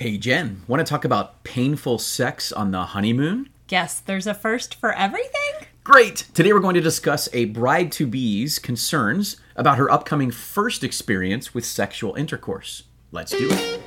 Hey Jenn, want to talk about painful sex on the honeymoon? Guess there's a first for everything? Great! Today we're going to discuss a bride to be's concerns about her upcoming first experience with sexual intercourse. Let's do it.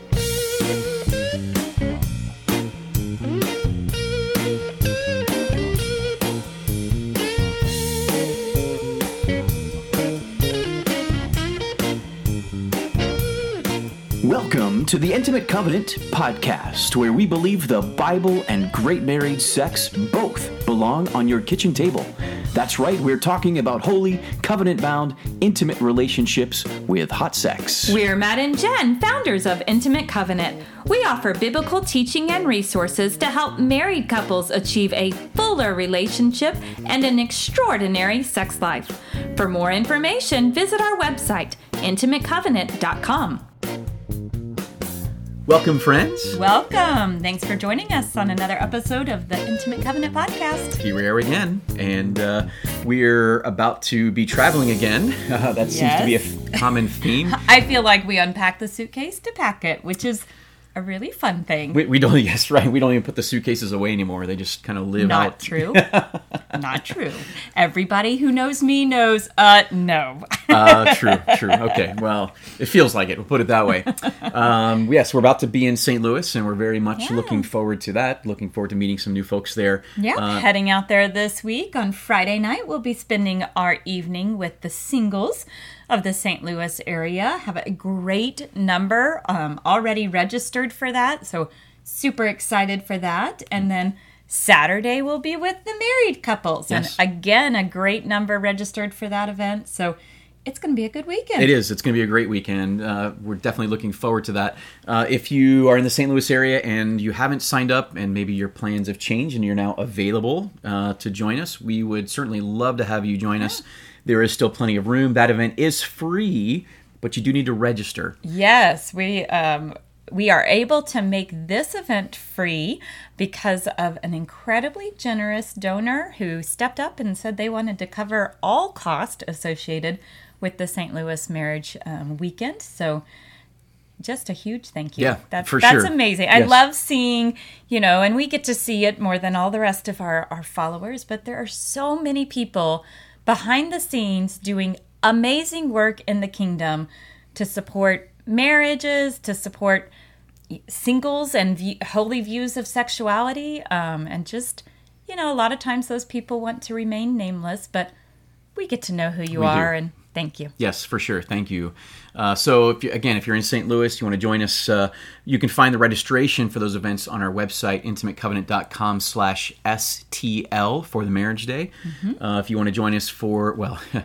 To the Intimate Covenant podcast, where we believe the Bible and great married sex both belong on your kitchen table. That's right, we're talking about holy, covenant bound, intimate relationships with hot sex. We're Matt and Jenn, founders of Intimate Covenant. We offer biblical teaching and resources to help married couples achieve a fuller relationship and an extraordinary sex life. For more information, visit our website, intimatecovenant.com. Welcome, friends. Welcome. Thanks for joining us on another episode of the Intimate Covenant podcast. Here we are again, and uh, we're about to be traveling again. that seems to be a common theme. I feel like we unpack the suitcase to pack it, which is a really fun thing. We, we don't, yes, right. We don't even put the suitcases away anymore. They just kind of live Not out. true. Not true. Everybody who knows me knows, uh, no. uh, true, true. Okay, well, it feels like it. We'll put it that way. Um, yes, we're about to be in St. Louis, and we're very much Yeah. looking forward to that. Looking forward to meeting some new folks there. Yeah, Uh, heading out there this week on Friday night. We'll be spending our evening with the singles of the St. Louis area. Have a great number um, already registered for that, so super excited for that. And then Saturday we'll be with the married couples, Yes. and again a great number registered for that event. So it's going to be a good weekend. It is. It's going to be a great weekend. Uh, we're definitely looking forward to that. Uh, if you are in the St. Louis area and you haven't signed up, and maybe your plans have changed and you're now available uh, to join us, we would certainly love to have you join us. There is still plenty of room. That event is free, but you do need to register. Yes, we um, we are able to make this event free because of an incredibly generous donor who stepped up and said they wanted to cover all cost associated with the St. Louis marriage um, weekend. So just a huge thank you. Yeah, that's for that's sure. amazing. I love seeing, you know, and we get to see it more than all the rest of our, our followers, but there are so many people behind the scenes doing amazing work in the kingdom to support marriages, to support singles and view, holy views of sexuality, um, and just, you know, a lot of times those people want to remain nameless, but we get to know who you We do. are, and thank you. Yes, for sure. Thank you. Uh, so, if you, again, if you're in St. Louis, you want to join us, uh, you can find the registration for those events on our website, intimatecovenant.com slash STL for the marriage day. Uh, if you want to join us for, well,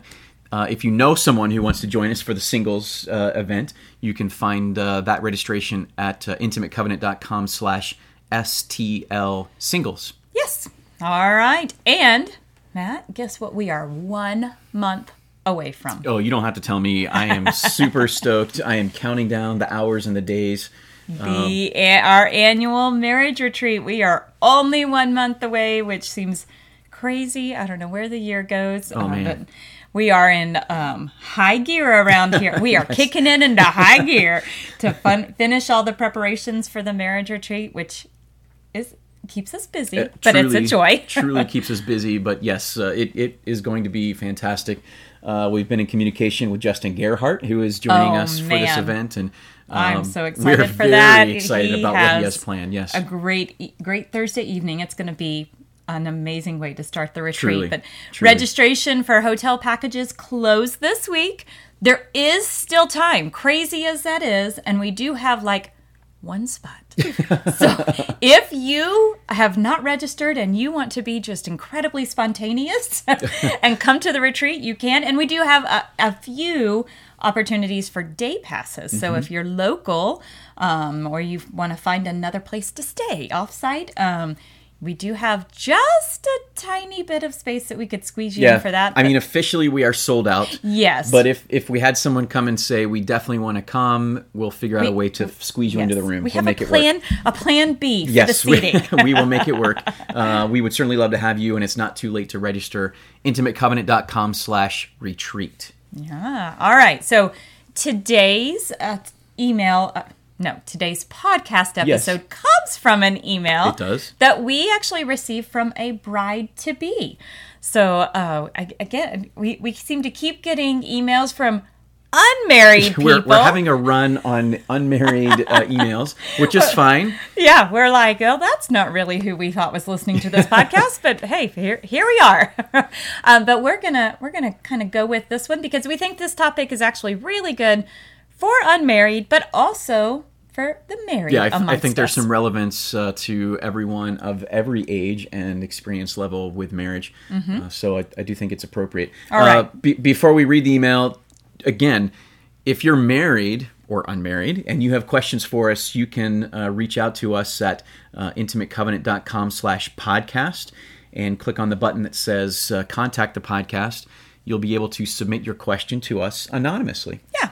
uh, if you know someone who wants to join us for the singles uh, event, you can find uh, that registration at uh, intimatecovenant.com slash STL singles. Yes. All right. And Matt, guess what? We are one month away from. Oh, you don't have to tell me. I am super stoked. I am counting down the hours and the days. The a- our annual marriage retreat. We are only one month away, which seems crazy. I don't know where the year goes. Oh, man. But we are in um, high gear around here. We are kicking it into high gear to fun- finish all the preparations for the marriage retreat, which is keeps us busy, Uh, but it's a joy. truly keeps us busy. But yes, uh, it, it is going to be fantastic. Uh, we've been in communication with Justin Gerhardt, who is joining Oh, us for this event, and I'm um, so we're excited for very that. excited He about what he has planned. Yes, a great great Thursday evening. It's going to be an amazing way to start the retreat. Truly, but truly. registration for hotel packages closed this week. There is still time, crazy as that is, and we do have like one spot. so if you have not registered and you want to be just incredibly spontaneous and come to the retreat, you can. And we do have a, a few opportunities for day passes. So if you're local um, or you want to find another place to stay offsite, um, we do have just a tiny bit of space that we could squeeze you yeah. in for that. I mean, officially we are sold out. yes. But if if we had someone come and say we definitely want to come, we'll figure out a way to squeeze you into the room. We we'll have make a it work. plan, a plan B for Yes, we, we will make it work. Uh, we would certainly love to have you, and it's not too late to register. IntimateCovenant.com slash retreat. Yeah. All right. So today's uh, email, uh, no, today's podcast Yes. episode comes from an email. It does. That we actually received from a bride to be. So, uh, I- again, we, we seem to keep getting emails from unmarried people. We're, we're having a run on unmarried uh, emails, which is fine. yeah, we're like, oh, that's not really who we thought was listening to this podcast, but hey, here here we are. um, but we're gonna we're gonna kind of go with this one because we think this topic is actually really good for unmarried, but also for the married. Yeah, I, th- I think there's some relevance uh, to everyone of every age and experience level with marriage. Uh, so I, I do think it's appropriate. Mm-hmm. All right. Uh, be- before we read the email, again, if you're married or unmarried and you have questions for us, you can uh, reach out to us at uh, intimatecovenant.com slash podcast and click on the button that says uh, contact the podcast. You'll be able to submit your question to us anonymously. Yeah.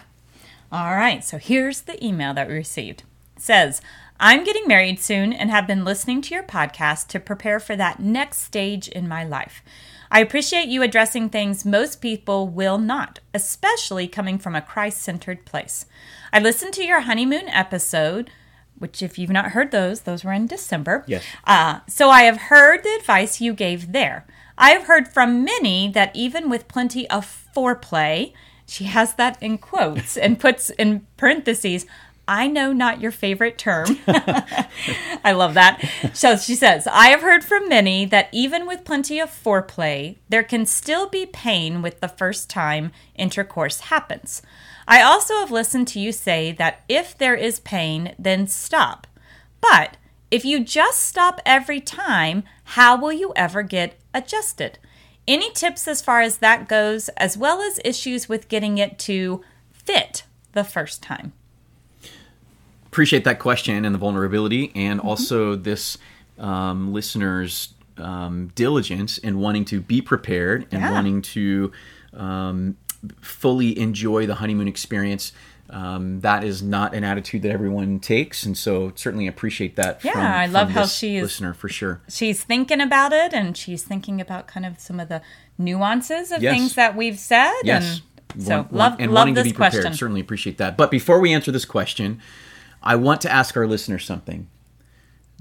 All right. So here's the email that we received. It says, I'm getting married soon and have been listening to your podcast to prepare for that next stage in my life. I appreciate you addressing things most people will not, especially coming from a Christ centered place. I listened to your honeymoon episode, which, if you've not heard those, those were in December. Yes. Uh, so I have heard the advice you gave there. I have heard from many that even with plenty of foreplay, she has that in quotes and puts in parentheses, I know not your favorite term. I love that. So she says, I have heard from many that even with plenty of foreplay, there can still be pain with the first time intercourse happens. I also have listened to you say that if there is pain, then stop. But if you just stop every time, how will you ever get adjusted? Any tips as far as that goes, as well as issues with getting it to fit the first time? appreciate that question and the vulnerability, and Mm-hmm. also this um, listener's um, diligence in wanting to be prepared and Yeah. wanting to um, fully enjoy the honeymoon experience. Um, that is not an attitude that everyone takes, and so certainly appreciate that. Yeah, from, I love how she is- listener for sure. She's thinking about it and she's thinking about kind of some of the nuances of Yes. things that we've said. Yes. And so Want- love, and love wanting this to be prepared. question. Certainly appreciate that. But before we answer this question, I want to ask our listener something.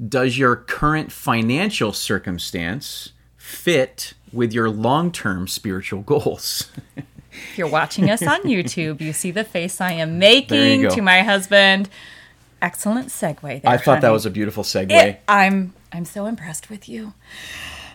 Does your current financial circumstance fit with your long-term spiritual goals? If you're watching us on YouTube, you see the face I am making to my husband. Excellent segue there. I thought that was a beautiful segue. It- I'm I'm so impressed with you.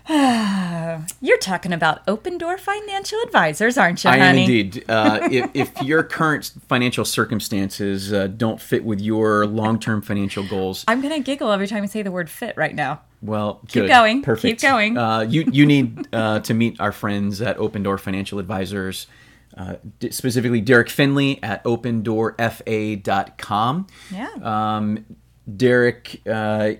You're talking about open door financial advisors, aren't you, I am indeed. Uh, if, if your current financial circumstances uh, don't fit with your long-term financial goals, I'm gonna giggle every time you say the word fit right now. Well, Keep good. going. Perfect. Keep going. Uh, you you need uh, to meet our friends at Open Door Financial Advisors, uh, d- specifically Derek Finley at OpenDoorFA.com. Yeah. Um, Derek uh,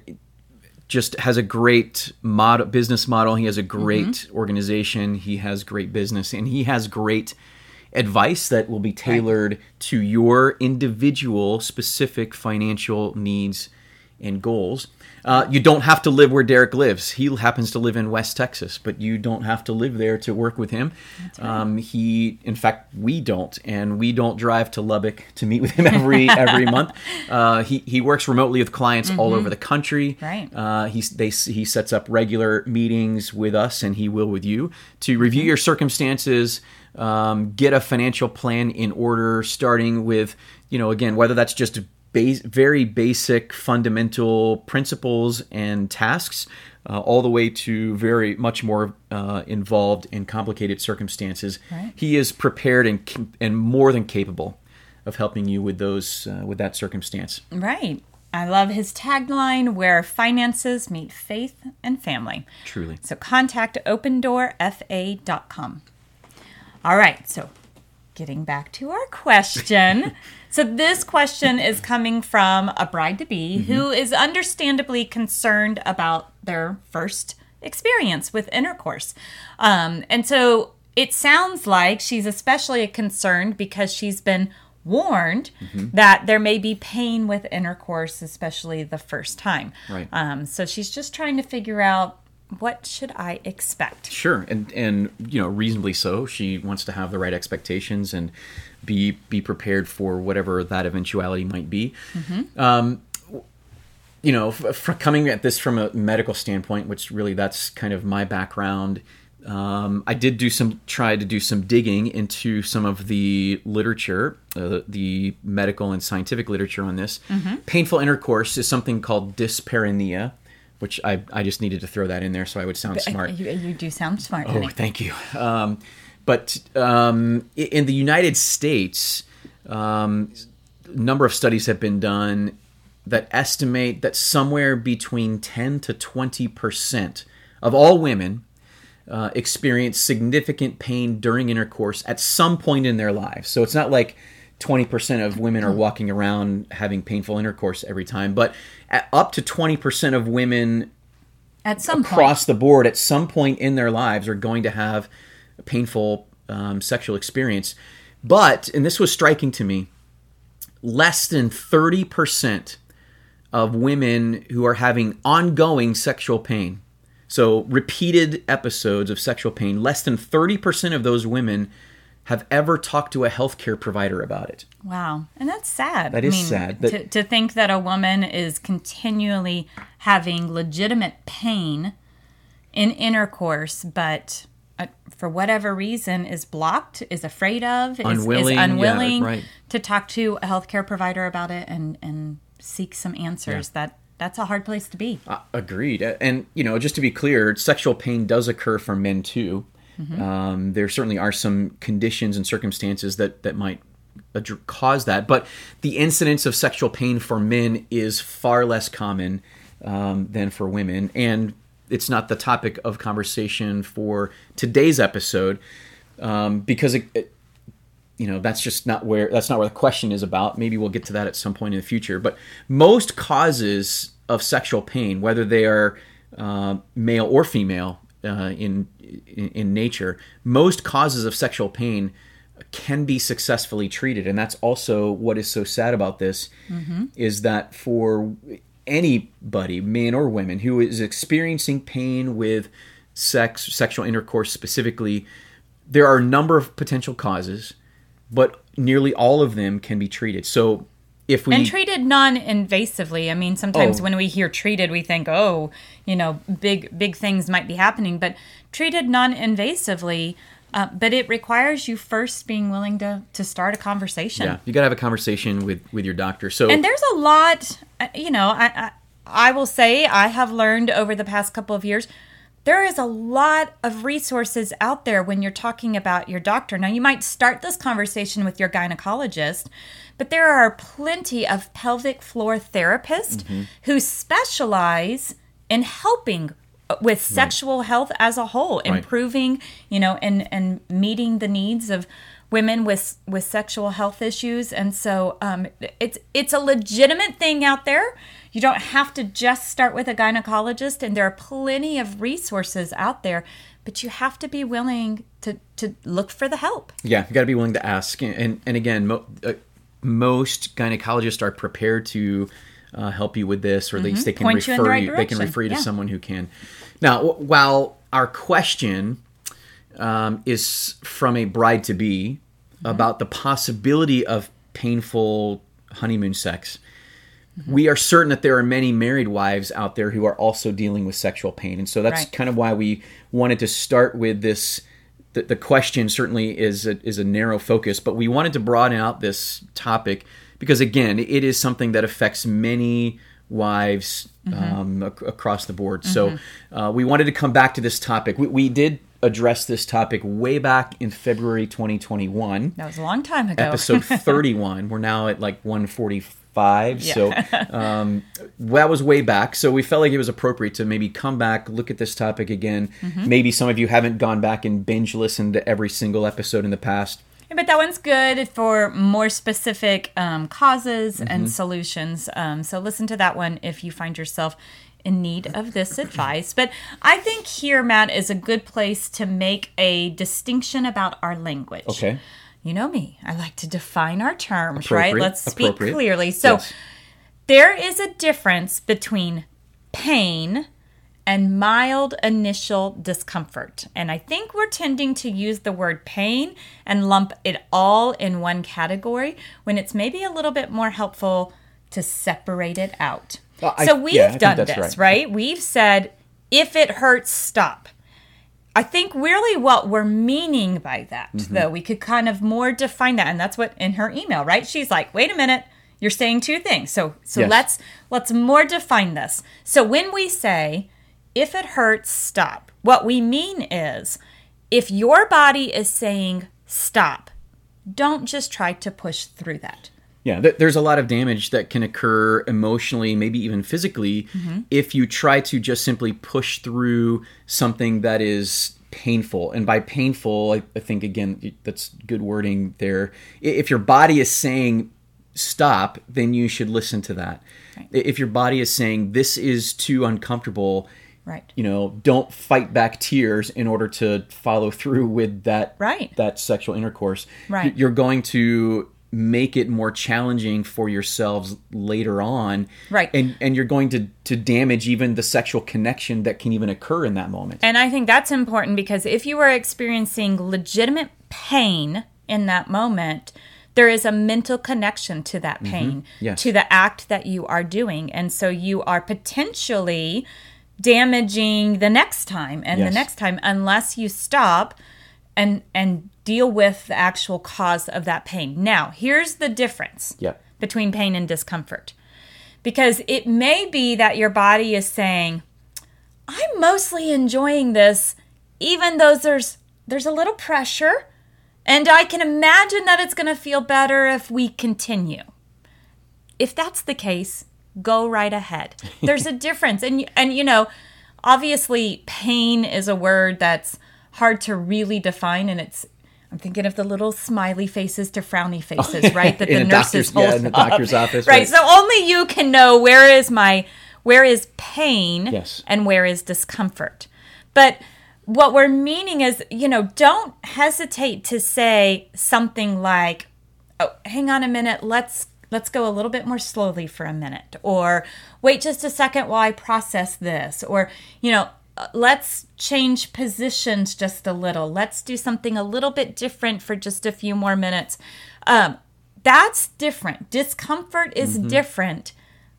just has a great model, business model. He has a great Mm-hmm. organization. He has great business, and he has great advice that will be tailored to your individual specific financial needs and goals. Uh, you don't have to live where Derek lives. He happens to live in West Texas, but you don't have to live there to work with him. Um, he, in fact, we don't, and we don't drive to Lubbock to meet with him every every month. Uh, he he works remotely with clients all over the country. Right. Uh, he's they he sets up regular meetings with us, and he will with you to review your circumstances, um, get a financial plan in order, starting with you know again whether that's just base, very basic fundamental principles and tasks. Uh, all the way to very much more uh, involved and complicated circumstances. Right. He is prepared and and more than capable of helping you with those uh, with that circumstance. Right. I love his tagline where finances meet faith and family. Truly. So contact opendoorfa.com. All right, so getting back to our question. so this question is coming from a bride to be who is understandably concerned about their first experience with intercourse. Um, and so it sounds like she's especially concerned because she's been warned that there may be pain with intercourse, especially the first time. Right. Um, so she's just trying to figure out what should I expect? Sure, and and you know reasonably so. She wants to have the right expectations and be be prepared for whatever that eventuality might be. Um, you know, f- coming at this from a medical standpoint, which really that's kind of my background. Um, I did do some try to do some digging into some of the literature, uh, the medical and scientific literature on this. Painful intercourse is something called dyspareunia, which I, I just needed to throw that in there so I would sound smart. You, you do sound smart, Oh, honey. thank you. Um, but um, in the United States, um, a number of studies have been done that estimate that somewhere between 10 to 20 percent of all women uh, experience significant pain during intercourse at some point in their lives. So it's not like 20% of women are walking around having painful intercourse every time, but up to 20% of women At some point. across the board at some point in their lives are going to have a painful um, sexual experience. But, and this was striking to me, less than 30% of women who are having ongoing sexual pain, so repeated episodes of sexual pain, less than 30% of those women have ever talked to a healthcare provider about it. Wow. And that's sad. That is sad that- to, to think that a woman is continually having legitimate pain in intercourse, but uh, for whatever reason is blocked, is afraid of, is Unwilling, is yeah, right. to talk to a healthcare provider about it and, and seek some answers. That That's a hard place to be. Uh, agreed. And, you know, just to be clear, sexual pain does occur for men too. Um, there certainly are some conditions and circumstances that, that might cause that. But the incidence of sexual pain for men is far less common um, than for women. And it's not the topic of conversation for today's episode um, because it, it, you know that's just not where that's not where the question is about maybe we'll get to that at some point in the future but most causes of sexual pain whether they are uh, male or female uh, in, in in nature most causes of sexual pain can be successfully treated and that's also what is so sad about this is that for anybody men or women who is experiencing pain with sex sexual intercourse specifically there are a number of potential causes but nearly all of them can be treated. So if we and treated non-invasively. I mean, sometimes Oh. when we hear treated, we think, oh, you know, big big things might be happening. But treated non-invasively, uh, but it requires you first being willing to to start a conversation. yeah, you got to have a conversation with with your doctor. So And there's a lot, uh, you know, I, I I will say I have learned over the past couple of years. There is a lot of resources out there when you're talking about your doctor. Now, you might start this conversation with your gynecologist, but there are plenty of pelvic floor therapists who specialize in helping with sexual health as a whole, improving, you know, and and meeting the needs of women with with sexual health issues. And so um, it's it's a legitimate thing out there. You don't have to just start with a gynecologist, and there are plenty of resources out there. But you have to be willing to to look for the help. yeah, you got to be willing to ask. And and again, mo- uh, most gynecologists are prepared to uh, help you with this, or at least they can Mm-hmm. Point you the refer right you. They can refer you to Yeah. someone who can. Now, w- while our question um, is from a bride to be Mm-hmm. about the possibility of painful honeymoon sex. Mm-hmm. We are certain that there are many married wives out there who are also dealing with sexual pain, and so that's Right. kind of why we wanted to start with this. The, the question certainly is a, is a narrow focus, but we wanted to broaden out this topic because again, it is something that affects many wives um, ac- across the board. So uh, we wanted to come back to this topic. We, we did address this topic way back in February 2021 That was a long time ago. episode 31 we're now at like 145 so um, that was way back so we felt like it was appropriate to maybe come back look at this topic again Mm-hmm. maybe some of you haven't gone back and binge listened to every single episode in the past Yeah, but that one's good for more specific um, causes Mm-hmm. and solutions. Um, so listen to that one if you find yourself in need of this advice. But I think here, Matt, is a good place to make a distinction about our language. okay You know me, I like to define our terms, right? Let's speak clearly. So Yes. there is a difference between pain and mild initial discomfort. And I think we're tending to use the word pain and lump it all in one category when it's maybe a little bit more helpful to separate it out. Well, I- so we've yeah, done this, right. right? We've said, if it hurts, stop. I think really what we're meaning by that, Mm-hmm. though, we could kind of more define that, and that's what in her email, right? She's like, "Wait a minute, you're saying two things." So, so Yes. let's let's more define this. So when we say, "If it hurts, stop," what we mean is, if your body is saying stop, don't just try to push through that. Yeah, th- there's a lot of damage that can occur emotionally, maybe even physically, mm-hmm. if you try to just simply push through something that is painful. And by painful, I, I think, again, that's good wording there. If your body is saying stop, then you should listen to that. I- If your body is saying this is too uncomfortable, Right. you know, don't fight back tears in order to follow through with that Right. that sexual intercourse. Right. You're going to make it more challenging for yourselves later on. Right. And and you're going to to damage even the sexual connection that can even occur in that moment. And I think that's important because if you are experiencing legitimate pain in that moment, there is a mental connection to that mm-hmm. pain, Yes. to the act that you are doing. And so you are potentially damaging the next time and the next time unless you stop and and deal with the actual cause of that pain. Now, here's the difference Yeah. between pain and discomfort. Because it may be that your body is saying, I'm mostly enjoying this, even though there's there's a little pressure, and I can imagine that it's going to feel better if we continue. If that's the case, go right ahead. There's a difference, and and you know, obviously, pain is a word that's hard to really define, and it's. I'm thinking of the little smiley faces to frowny faces, right? That the nurses doctor's- yeah, hold in the up. doctor's office, right? right. So only you can know where is my where is pain Yes. and where is discomfort. But what we're meaning is, you know, don't hesitate to say something like, "Oh, hang on a minute, let's let's go a little bit more slowly for a minute," or "Wait just a second while I process this," or you know, "Uh, let's change positions just a little. Let's do something a little bit different for just a few more minutes. Um, that's different. Discomfort is different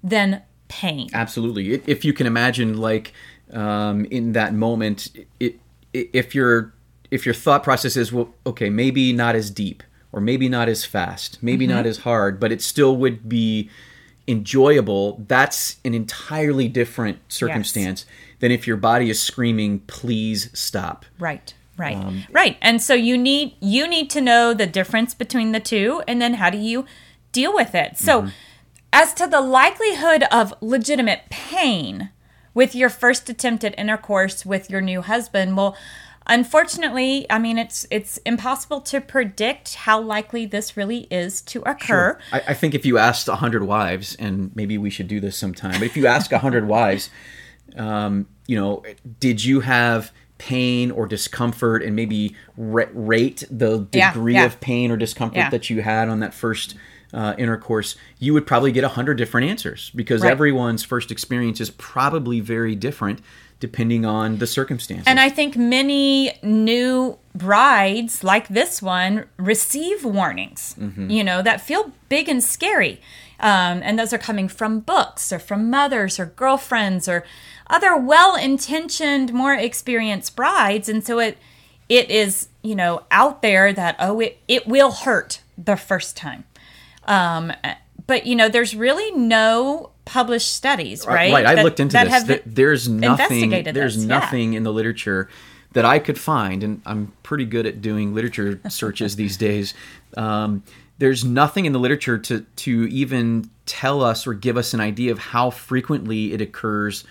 than pain. Absolutely. If you can imagine, like um, in that moment, it, if your if your thought process is, well, okay, maybe not as deep, or maybe not as fast, maybe not as hard, but it still would be enjoyable. That's an entirely different circumstance than if your body is screaming, "Please stop." Right. Right. Um, right. And so you need you need to know the difference between the two and then how do you deal with it. So mm-hmm. as to the likelihood of legitimate pain with your first attempt at intercourse with your new husband, well unfortunately, I mean it's it's impossible to predict how likely this really is to occur. I, I think if you asked hundred wives, and maybe we should do this sometime, but if you ask hundred wives, um, you know, did you have pain or discomfort, and maybe ra- rate the degree yeah. of pain or discomfort Yeah. that you had on that first uh, intercourse, you would probably get a hundred different answers because Right. everyone's first experience is probably very different depending on the circumstances. And I think many new brides, like this one, receive warnings, you know, that feel big and scary. Um, and those are coming from books or from mothers or girlfriends or other well intentioned, more experienced brides. And so it it is, you know, out there that, oh, it, it will hurt the first time. Um, but, you know, there's really no published studies, right? Right. I that- looked into that this. there's nothing. There's this, yeah. nothing in the literature that I could find, and I'm pretty good at doing literature searches these days. Um, there's nothing in the literature to to even tell us or give us an idea of how frequently it occurs,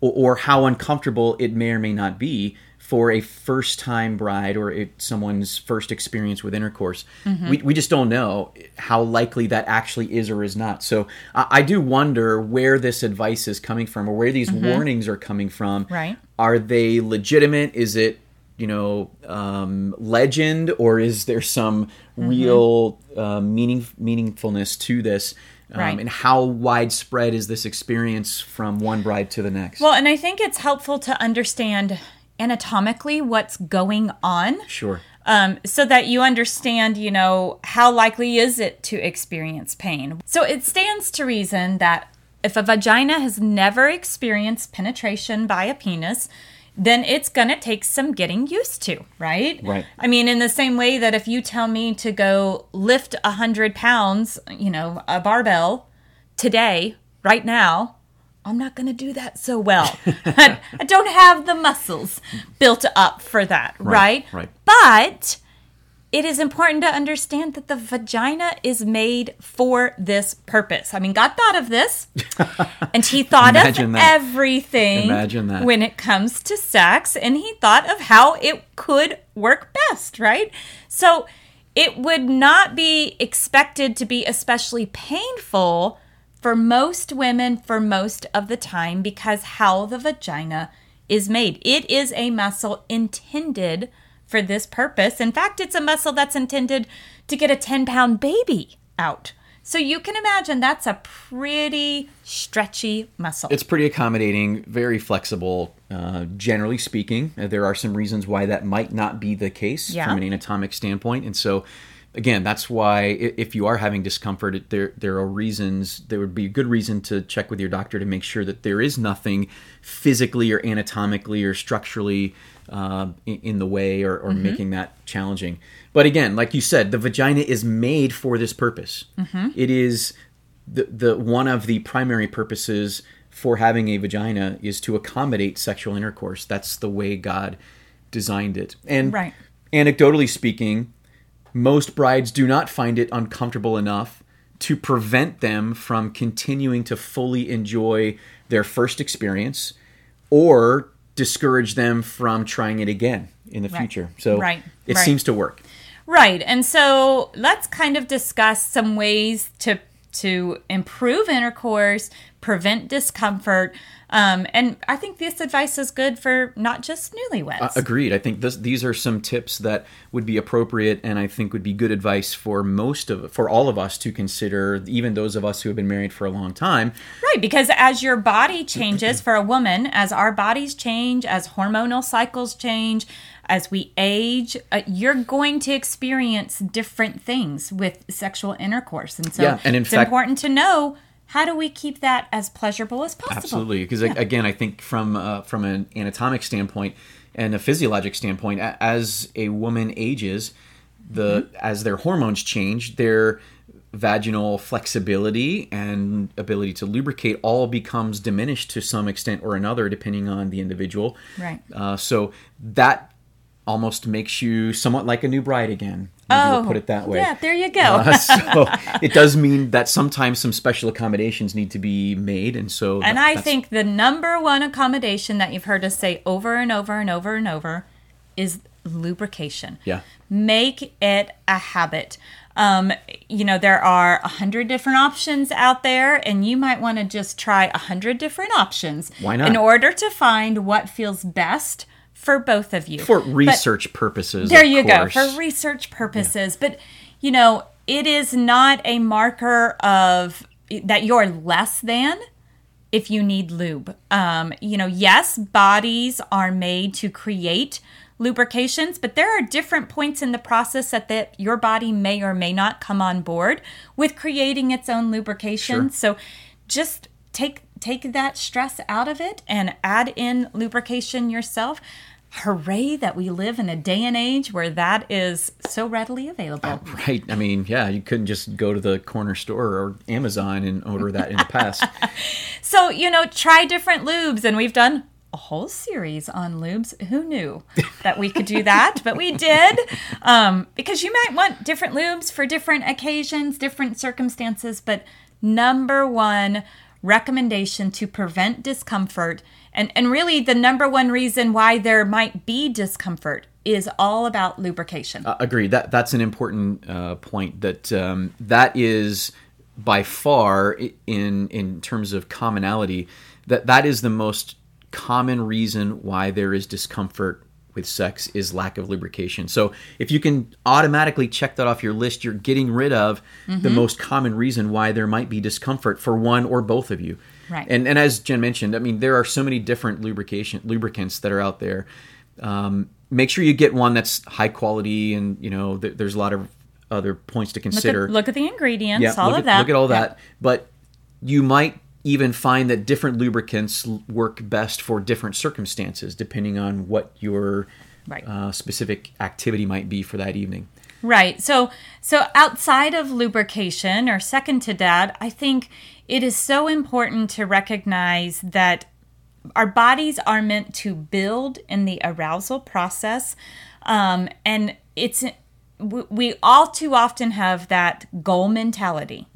or, or how uncomfortable it may or may not be for a first time bride or it, someone's first experience with intercourse. Mm-hmm. We, we just don't know how likely that actually is or is not. So I, I do wonder where this advice is coming from or where these warnings are coming from. Mm-hmm. Right. Are they legitimate? Is it, you know, um, legend or is there some Mm-hmm. real uh, meaning meaningfulness to this? Um, Right. And how widespread is this experience from one bride to the next? Well, and I think it's helpful to understand anatomically what's going on. sure. um, so that you understand, you know, how likely is it to experience pain. So it stands to reason that if a vagina has never experienced penetration by a penis, then it's going to take some getting used to, right? Right. I mean, in the same way that if you tell me to go lift a 100 pounds, you know, a barbell today, right now, I'm not going to do that so well. I I don't have the muscles built up for that, right? right. But it is important to understand that the vagina is made for this purpose. I mean, God thought of this, and He thought of that. everything Imagine that. when it comes to sex, and He thought of how it could work best, right? So it would not be expected to be especially painful for most women for most of the time because how the vagina is made. It is a muscle intended for this purpose. In fact, it's a muscle that's intended to get a 10 pound baby out. So you can imagine that's a pretty stretchy muscle. It's pretty accommodating, very flexible. Uh, generally speaking, Uh, there are some reasons why that might not be the case Yeah. from an anatomic standpoint, and so again, that's why if you are having discomfort, there there are reasons. There would be a good reason to check with your doctor to make sure that there is nothing physically or anatomically or structurally uh, in, in the way or, or making that challenging. But again, like you said, the vagina is made for this purpose. It is the, the one of the primary purposes for having a vagina is to accommodate sexual intercourse. That's the way God designed it. And Right. anecdotally speaking, most brides do not find it uncomfortable enough to prevent them from continuing to fully enjoy their first experience or discourage them from trying it again in the Right. future. So Right. it Right. seems to work. Right. And so let's kind of discuss some ways to to improve intercourse, prevent discomfort. Um, and I think this advice is good for not just newlyweds. Uh, agreed. I think this, these are some tips that would be appropriate, and I think would be good advice for most of, for all of us to consider, even those of us who have been married for a long time. Right, because as your body changes for a woman, as our bodies change, as hormonal cycles change, as we age, uh, you're going to experience different things with sexual intercourse. And so Yeah, and in it's fact- important to know how do we keep that as pleasurable as possible. Absolutely, because again, I think from uh, from an anatomic standpoint and a physiologic standpoint, as a woman ages, the as their hormones change, their vaginal flexibility and ability to lubricate all becomes diminished to some extent or another, depending on the individual. Right. Uh, so that almost makes you somewhat like a new bride again. Maybe we'll put it that way. Oh, Yeah, there you go. Uh, so it does mean that sometimes some special accommodations need to be made, and so And that- I that's- think the number one accommodation that you've heard us say over and over and over and over is lubrication. Yeah. Make it a habit. Um, you know, there are a hundred different options out there, and you might want to just try a hundred different options. Why not? In order to find what feels best for both of you. for But- research purposes. there you course. go for research purposes but you know it is not a marker of that you're less than if you need lube um, you know yes bodies are made to create lubrications but there are different points in the process that the, your body may or may not come on board with creating its own lubrication Sure. so just take take that stress out of it and add in lubrication yourself hooray that we live in a day and age where that is so readily available Right. I mean, yeah, you couldn't just go to the corner store or Amazon and order that in the past. so you know try different lubes and we've done a whole series on lubes who knew that we could do that but we did um, because you might want different lubes for different occasions different circumstances but number one recommendation to prevent discomfort and, and really the number one reason why there might be discomfort is all about lubrication Uh, agreed. That that's an important uh, point. That um, that is by far in in terms of commonality. That that is the most common reason why there is discomfort with sex is lack of lubrication. So if you can automatically check that off your list, you're getting rid of Mm-hmm. the most common reason why there might be discomfort for one or both of you. Right. And and as Jenn mentioned, I mean there are so many different lubrication lubricants that are out there. Um, make sure you get one that's high quality, and you know th- there's a lot of other points to Look consider at, look at the ingredients, yeah, all look of at, that. Look at all Yeah. that. But you might even find that different lubricants work best for different circumstances, depending on what your Right. uh, specific activity might be for that evening. Right. So so outside of lubrication or second to that, I think it is so important to recognize that our bodies are meant to build in the arousal process. Um, and it's we we all too often have that goal mentality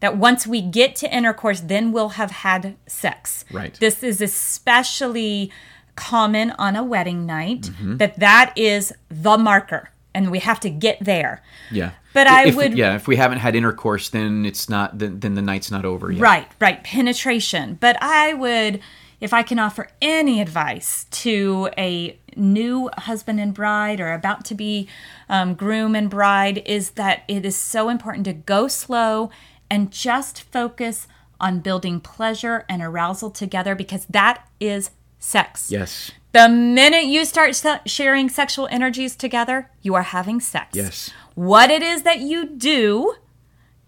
that once we get to intercourse, then we'll have had sex. Right. This is especially common on a wedding night. Mm-hmm. That that is the marker, and we have to get there. Yeah. But I If- would- Yeah, if we haven't had intercourse, then it's not. Then, then the night's not over yet. Right, right. Penetration. But I would, if I can offer any advice to a new husband and bride or about to be um, groom and bride, is that it is so important to go slow and just focus on building pleasure and arousal together because that is sex. Yes. The minute you start sharing sexual energies together, you are having sex. Yes. What it is that you do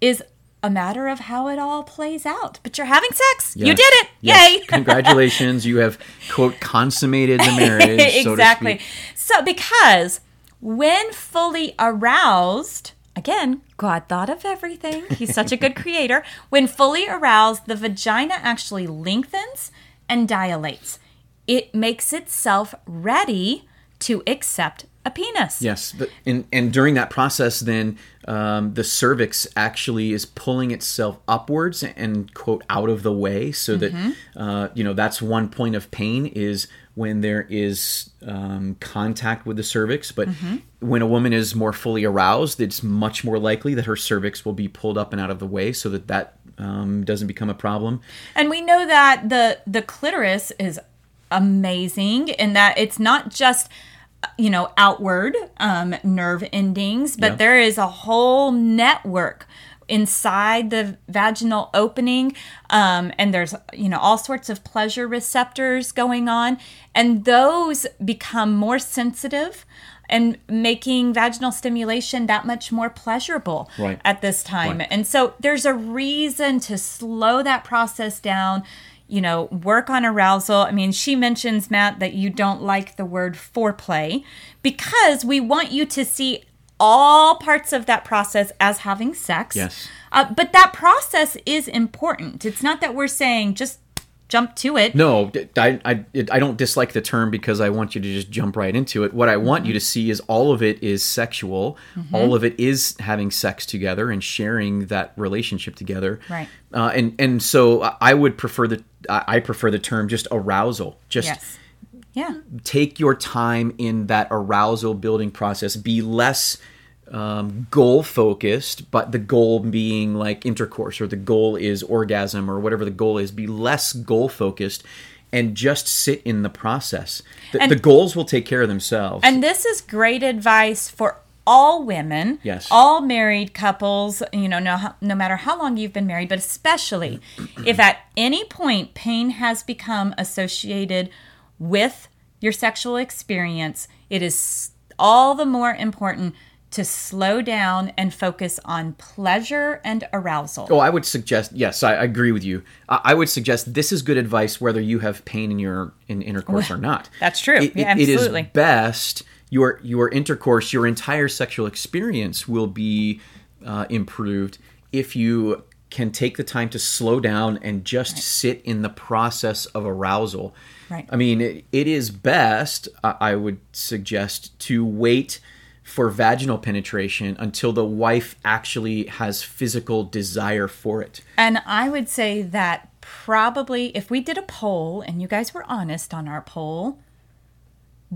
is a matter of how it all plays out. But you're having sex. You did it. Yes. Yay. Congratulations, you have quote consummated the marriage. so exactly. speak. So, because when fully aroused, again, God thought of everything. He's such a good creator. When fully aroused, the vagina actually lengthens and dilates. It makes itself ready to accept a penis. Yes, but and and during that process, then um, the cervix actually is pulling itself upwards and quote out of the way, so that uh, you know that's one point of pain is when there is um, contact with the cervix. But when a woman is more fully aroused, it's much more likely that her cervix will be pulled up and out of the way, so that that um, doesn't become a problem. And we know that the the clitoris is amazing in that it's not just you know outward um, nerve endings, but Yeah. there is a whole network inside the vaginal opening um, and there's you know all sorts of pleasure receptors going on and those become more sensitive and making vaginal stimulation that much more pleasurable Right. at this time Right. and so there's a reason to slow that process down, you know, work on arousal. I mean, she mentions, Matt, that you don't like the word foreplay because we want you to see all parts of that process as having sex. Yes. Uh, but that process is important. It's not that we're saying just jump to it. No, I, I, I don't dislike the term because I want you to just jump right into it. What I want you Mm-hmm. to see is all of it is sexual. All of it is having sex together and sharing that relationship together. Right. Uh, and and so I would prefer the I prefer the term just arousal. Just Yes. Yeah. take your time in that arousal building process. Be less um, goal focused, but the goal being like intercourse or the goal is orgasm or whatever the goal is. Be less goal focused and just sit in the process. The, And- the goals will take care of themselves. And this is great advice for all women, Yes. all married couples, you know, no, no matter how long you've been married, but especially if at any point pain has become associated with your sexual experience, it is all the more important to slow down and focus on pleasure and arousal. Oh, I would suggest. Yes, I agree with you. I I would suggest this is good advice whether you have pain in your in intercourse or not. That's true. It, Yeah, it- it is best your your intercourse, your entire sexual experience will be uh, improved if you can take the time to slow down and just sit in the process of arousal. Right. I mean, it, it is best. I would suggest to wait for vaginal penetration until the wife actually has physical desire for it. And I would say that probably if we did a poll and you guys were honest on our poll,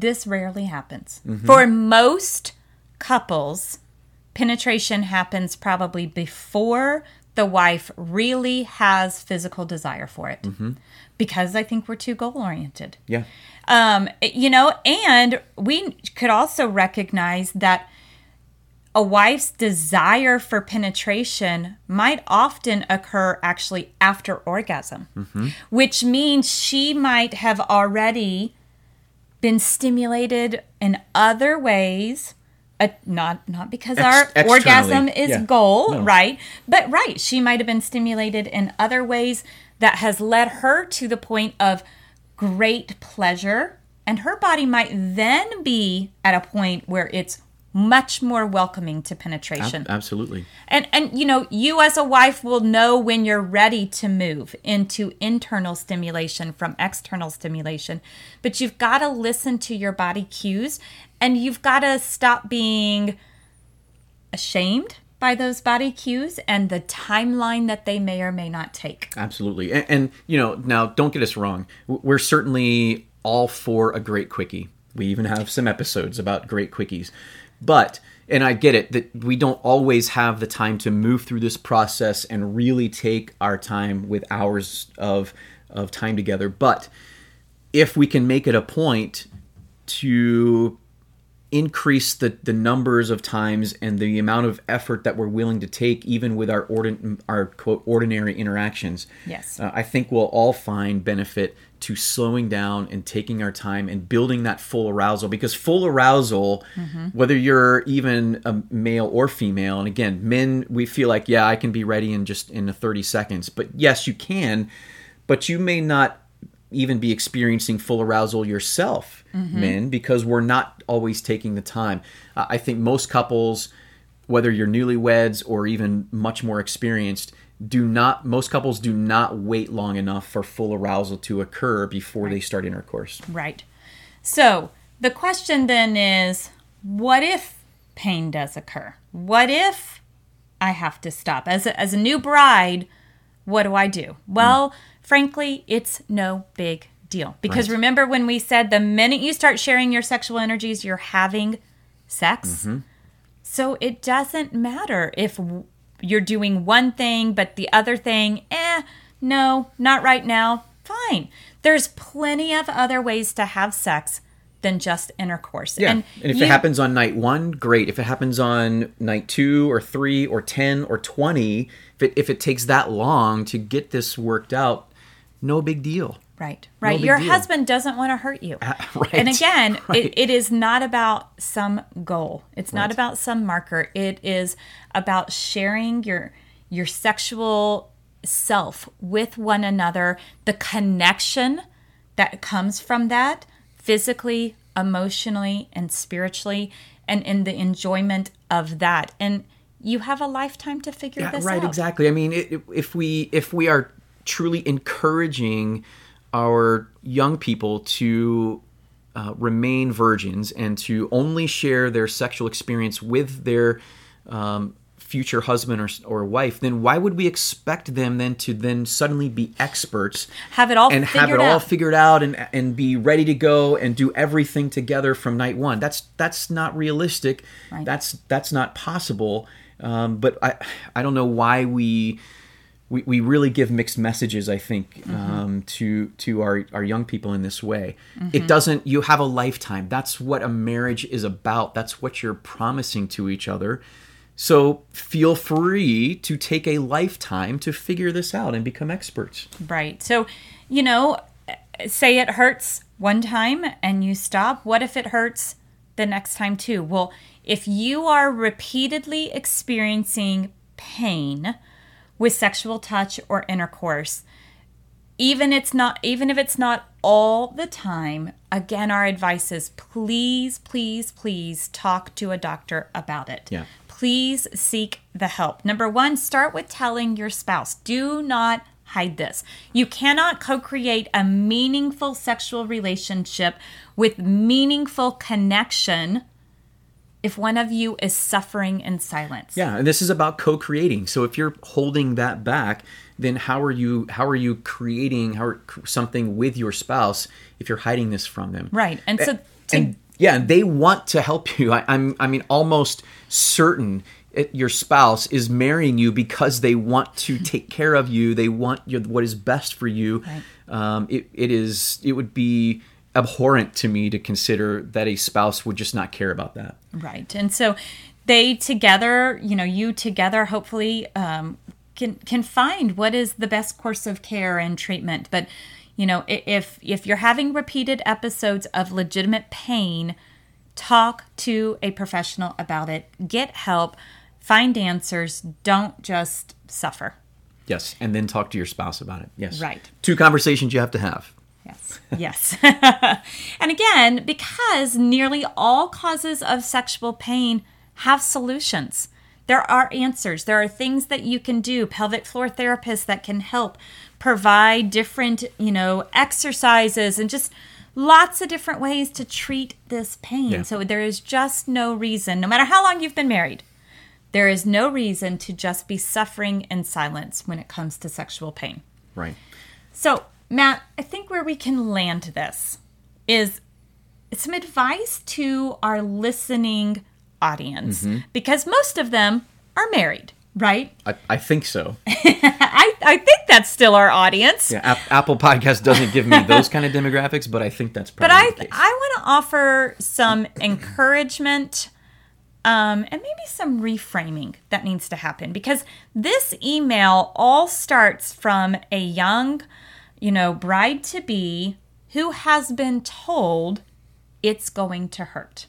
this rarely happens. Mm-hmm. For most couples, penetration happens probably before the wife really has physical desire for it. Mm-hmm. Because I think we're too goal oriented. Yeah. Um, you know, and we could also recognize that a wife's desire for penetration might often occur actually after orgasm, mm-hmm. which means she might have already been stimulated in other ways. Uh, not not because Ex- our orgasm is yeah. goal, No. right? But right, she might have been stimulated in other ways that has led her to the point of great pleasure, and her body might then be at a point where it's much more welcoming to penetration. Absolutely. And and you know, you as a wife will know when you're ready to move into internal stimulation from external stimulation. But you've got to listen to your body cues and you've got to stop being ashamed by those body cues and the timeline that they may or may not take. Absolutely. And, and you know, now don't get us wrong. We're certainly all for a great quickie. We even have some episodes about great quickies. But and I get it that we don't always have the time to move through this process and really take our time with hours of of time together. But if we can make it a point to increase the, the numbers of times and the amount of effort that we're willing to take even with our ordin- our quote ordinary interactions Yes. uh, i think we'll all find benefit to slowing down and taking our time and building that full arousal. Because full arousal whether you're even a male or female and again men we feel like yeah i can be ready in just in a 30 seconds. But yes you can but you may not even be experiencing full arousal yourself, men, because we're not always taking the time. Uh, I think most couples, whether you're newlyweds or even much more experienced, do not. Most couples do not wait long enough for full arousal to occur before they start intercourse. Right. So the question then is what if pain does occur? What if I have to stop? As a, as a new bride, what do I do? Well, frankly, it's no big deal. Because Right. remember when we said the minute you start sharing your sexual energies, you're having sex? So it doesn't matter if you're doing one thing, but the other thing, eh, no, not right now. Fine. There's plenty of other ways to have sex than just intercourse. Yeah, and, if you- it happens on night one, great. If it happens on night two or three or ten or twenty, if it if it takes that long to get this worked out, no big deal. Right, right. big Your deal. husband doesn't want to hurt you. right, And again, right. it, it is not about some goal. It's not Right. about some marker. It is about sharing your your sexual self with one another, the connection that comes from that physically, emotionally, and spiritually, and in the enjoyment of that. And you have a lifetime to figure Yeah, this right, out. Right, exactly. I mean, it, if we if we are truly encouraging our young people to uh, remain virgins and to only share their sexual experience with their um, future husband or, or wife, then why would we expect them then to then suddenly be experts Have it all and have it figured all out. figured out and and be ready to go and do everything together from night one? That's that's not realistic. Right. That's that's not possible. Um, but I I don't know why we we, we really give mixed messages. I think um, to to our our young people in this way. It doesn't. You have a lifetime. That's what a marriage is about. That's what you're promising to each other. So feel free to take a lifetime to figure this out and become experts. Right. So, you know, say it hurts one time and you stop. What if it hurts the next time too? Well, if you are repeatedly experiencing pain with sexual touch or intercourse, even it's not even if it's not all the time, again our advice is please, please, please talk to a doctor about it Yeah. please seek the help. Number one, start with telling your spouse. Do not hide this. You cannot co create a meaningful sexual relationship with meaningful connection if one of you is suffering in silence. Yeah, and this is about co-creating. So if you're holding that back, then how are you how are you creating how are, something with your spouse if you're hiding this from them? Right. And so to and yeah, and they want to help you. I, I'm I mean almost certain it, your spouse is marrying you because they want to take care of you. They want your, what is best for you. Right. Um, it, it is. It would be abhorrent to me to consider that a spouse would just not care about that. Right. And so they together, you know, you together hopefully um, can can find what is the best course of care and treatment. But you know, if if you're having repeated episodes of legitimate pain, talk to a professional about it. Get help. Find answers. Don't just suffer. Yes, and then talk to your spouse about it. Yes, Right. Two conversations you have to have. Yes. Yes. and again, because nearly all causes of sexual pain have solutions. There are answers. There are things that you can do. Pelvic floor therapists that can help provide different, you know, exercises and just lots of different ways to treat this pain. Yeah. So there is just no reason, no matter how long you've been married, there is no reason to just be suffering in silence when it comes to sexual pain. Right. So, Matt, I think where we can land this is some advice to our listening audience because most of them are married, right? I, I think so. I, I think that's still our audience. Yeah, App- Apple Podcast doesn't give me those kind of demographics, but I think that's probably. But I. I want to offer some encouragement um, and maybe some reframing that needs to happen because this email all starts from a young, you know, bride to be who has been told it's going to hurt.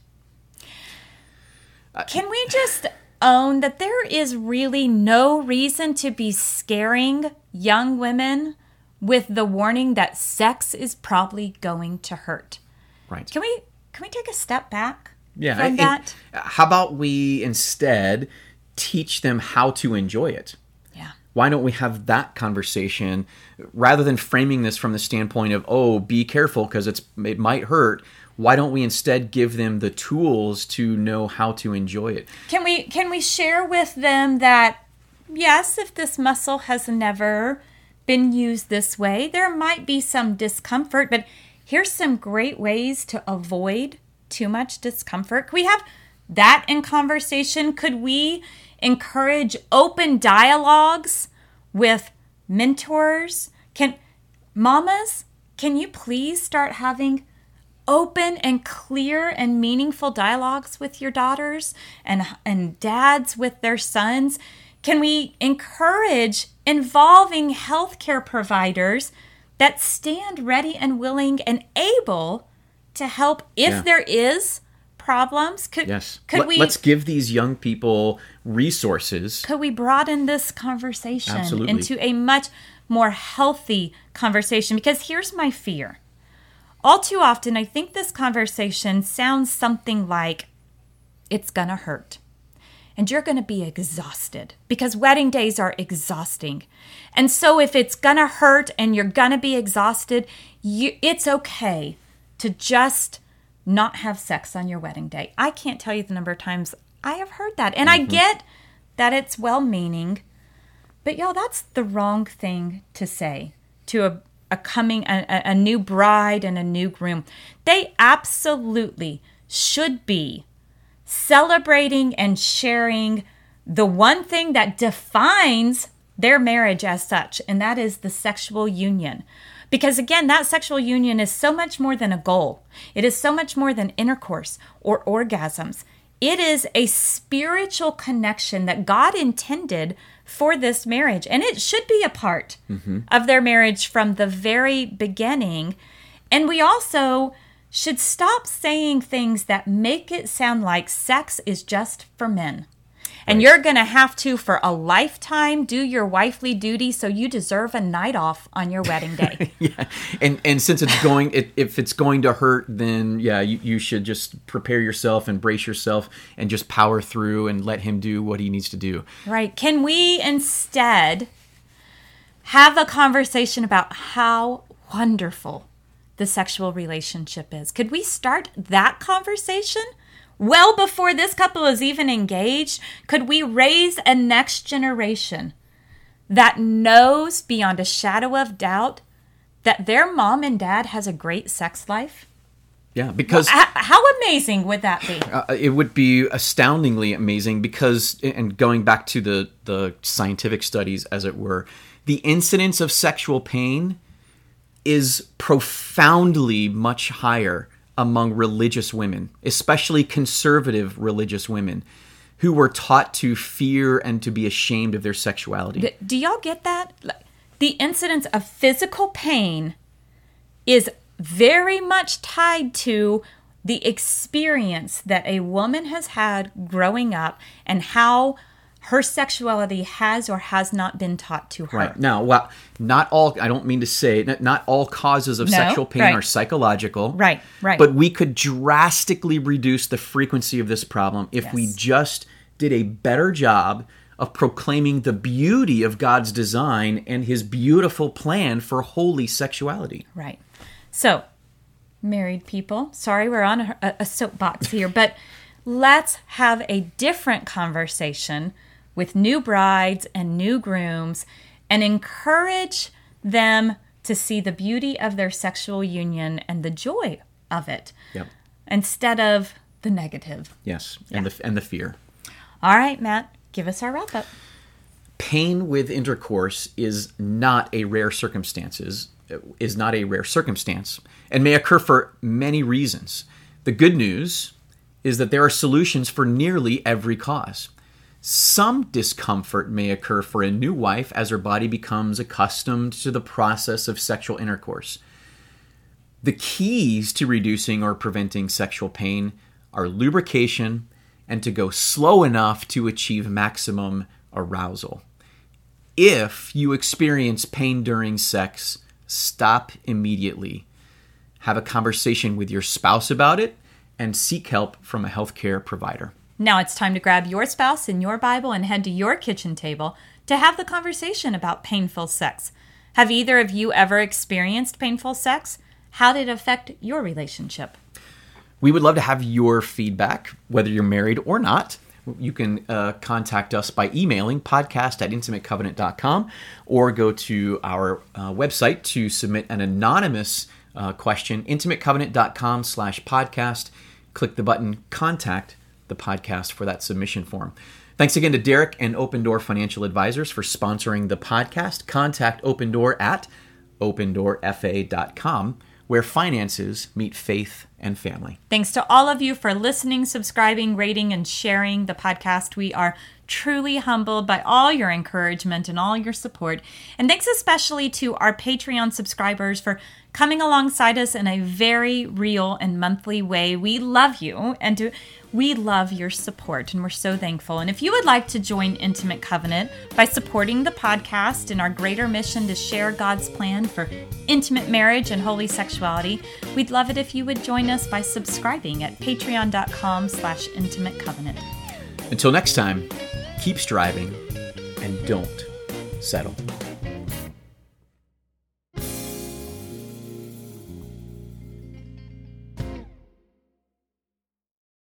Can we just own that there is really no reason to be scaring young women with the warning that sex is probably going to hurt? right. Can we can we take a step back yeah. from that? how about we instead teach them how to enjoy it? Why don't we have that conversation rather than framing this from the standpoint of oh, be careful because it's it might hurt? Why don't we instead give them the tools to know how to enjoy it? Can we can we share with them that yes, if this muscle has never been used this way, there might be some discomfort, but here's some great ways to avoid too much discomfort. Could we have that in conversation? Could we encourage open dialogues with mentors? Can mamas, can you please start having open and clear and meaningful dialogues with your daughters and and dads with their sons can we encourage involving healthcare providers that stand ready and willing and able to help if Yeah. there is problems could Yes. could Let, we let's give these young people resources. could we broaden this conversation Absolutely. into a much more healthy conversation because here's my fear all too often i think this conversation sounds something like it's gonna hurt and you're gonna be exhausted because wedding days are exhausting and so if it's gonna hurt and you're gonna be exhausted you, it's okay to just not have sex on your wedding day i can't tell you the number of times i have heard that and i mm-hmm. get that it's well meaning but y'all, that's the wrong thing to say to a, a coming a- a new bride and a new groom. They absolutely should be celebrating and sharing the one thing that defines their marriage as such, and that is the sexual union. Because again, that sexual union is so much more than a goal. It is so much more than intercourse or orgasms. It is a spiritual connection that God intended for this marriage, and it should be a part mm-hmm. of their marriage from the very beginning. And we also should stop saying things that make it sound like sex is just for men. And you're going to have to, for a lifetime, do your wifely duty, so you deserve a night off on your wedding day. yeah, and and since it's going, it, if it's going to hurt, then yeah, you, you should just prepare yourself and brace yourself and just power through and let him do what he needs to do. Right. Can we instead have a conversation about how wonderful the sexual relationship is? Could we start that conversation? Well, before this couple is even engaged, could we raise a next generation that knows beyond a shadow of doubt that their mom and dad has a great sex life? Yeah, because H- how amazing would that be? uh, it would be astoundingly amazing because and going back to the the scientific studies as it were the incidence of sexual pain is profoundly much higher among religious women especially conservative religious women who were taught to fear and to be ashamed of their sexuality Do y'all get that? The incidence of physical pain is very much tied to the experience that a woman has had growing up and how her sexuality has or has not been taught to her. Right. Now, well, not all, I don't mean to say, not, not all causes of No, sexual pain right. are psychological. Right, right. But we could drastically reduce the frequency of this problem if we just did a better job of proclaiming the beauty of God's design and his beautiful plan for holy sexuality. Right. So, married people, sorry we're on a, a soapbox here, but let's have a different conversation with new brides and new grooms and encourage them to see the beauty of their sexual union and the joy of it Yep. instead of the negative. Yes. And the and the fear. All right, Matt, give us our wrap up. pain with intercourse is not a rare circumstances uh, is not a rare circumstance and may occur for many reasons. The good news is that there are solutions for nearly every cause. Some discomfort may occur for a new wife as her body becomes accustomed to the process of sexual intercourse. The keys to reducing or preventing sexual pain are lubrication and to go slow enough to achieve maximum arousal. If you experience pain during sex, stop immediately. Have a conversation with your spouse about it and seek help from a healthcare provider. Now it's time to grab your spouse and your Bible and head to your kitchen table to have the conversation about painful sex. Have either of you ever experienced painful sex? How did it affect your relationship? We would love to have your feedback, whether you're married or not. You can uh, contact us by emailing podcast at intimatecovenant.com or go to our uh, website to submit an anonymous uh, question, intimatecovenant.com slash podcast. Click the button contact the podcast for that submission form. Thanks again to Derek and Open Door Financial Advisors for sponsoring the podcast. Contact Open Door at opendoorfa.com, where finances meet faith and family. Thanks to all of you for listening, subscribing, rating, and sharing the podcast. We are truly humbled by all your encouragement and all your support. And thanks especially to our Patreon subscribers for coming alongside us in a very real and monthly way. We love you and do, we love your support, and we're so thankful. And if you would like to join Intimate Covenant by supporting the podcast in our greater mission to share God's plan for intimate marriage and holy sexuality, we'd love it if you would us by subscribing at patreon.com slash intimate covenant. Until next time, keep striving and don't settle.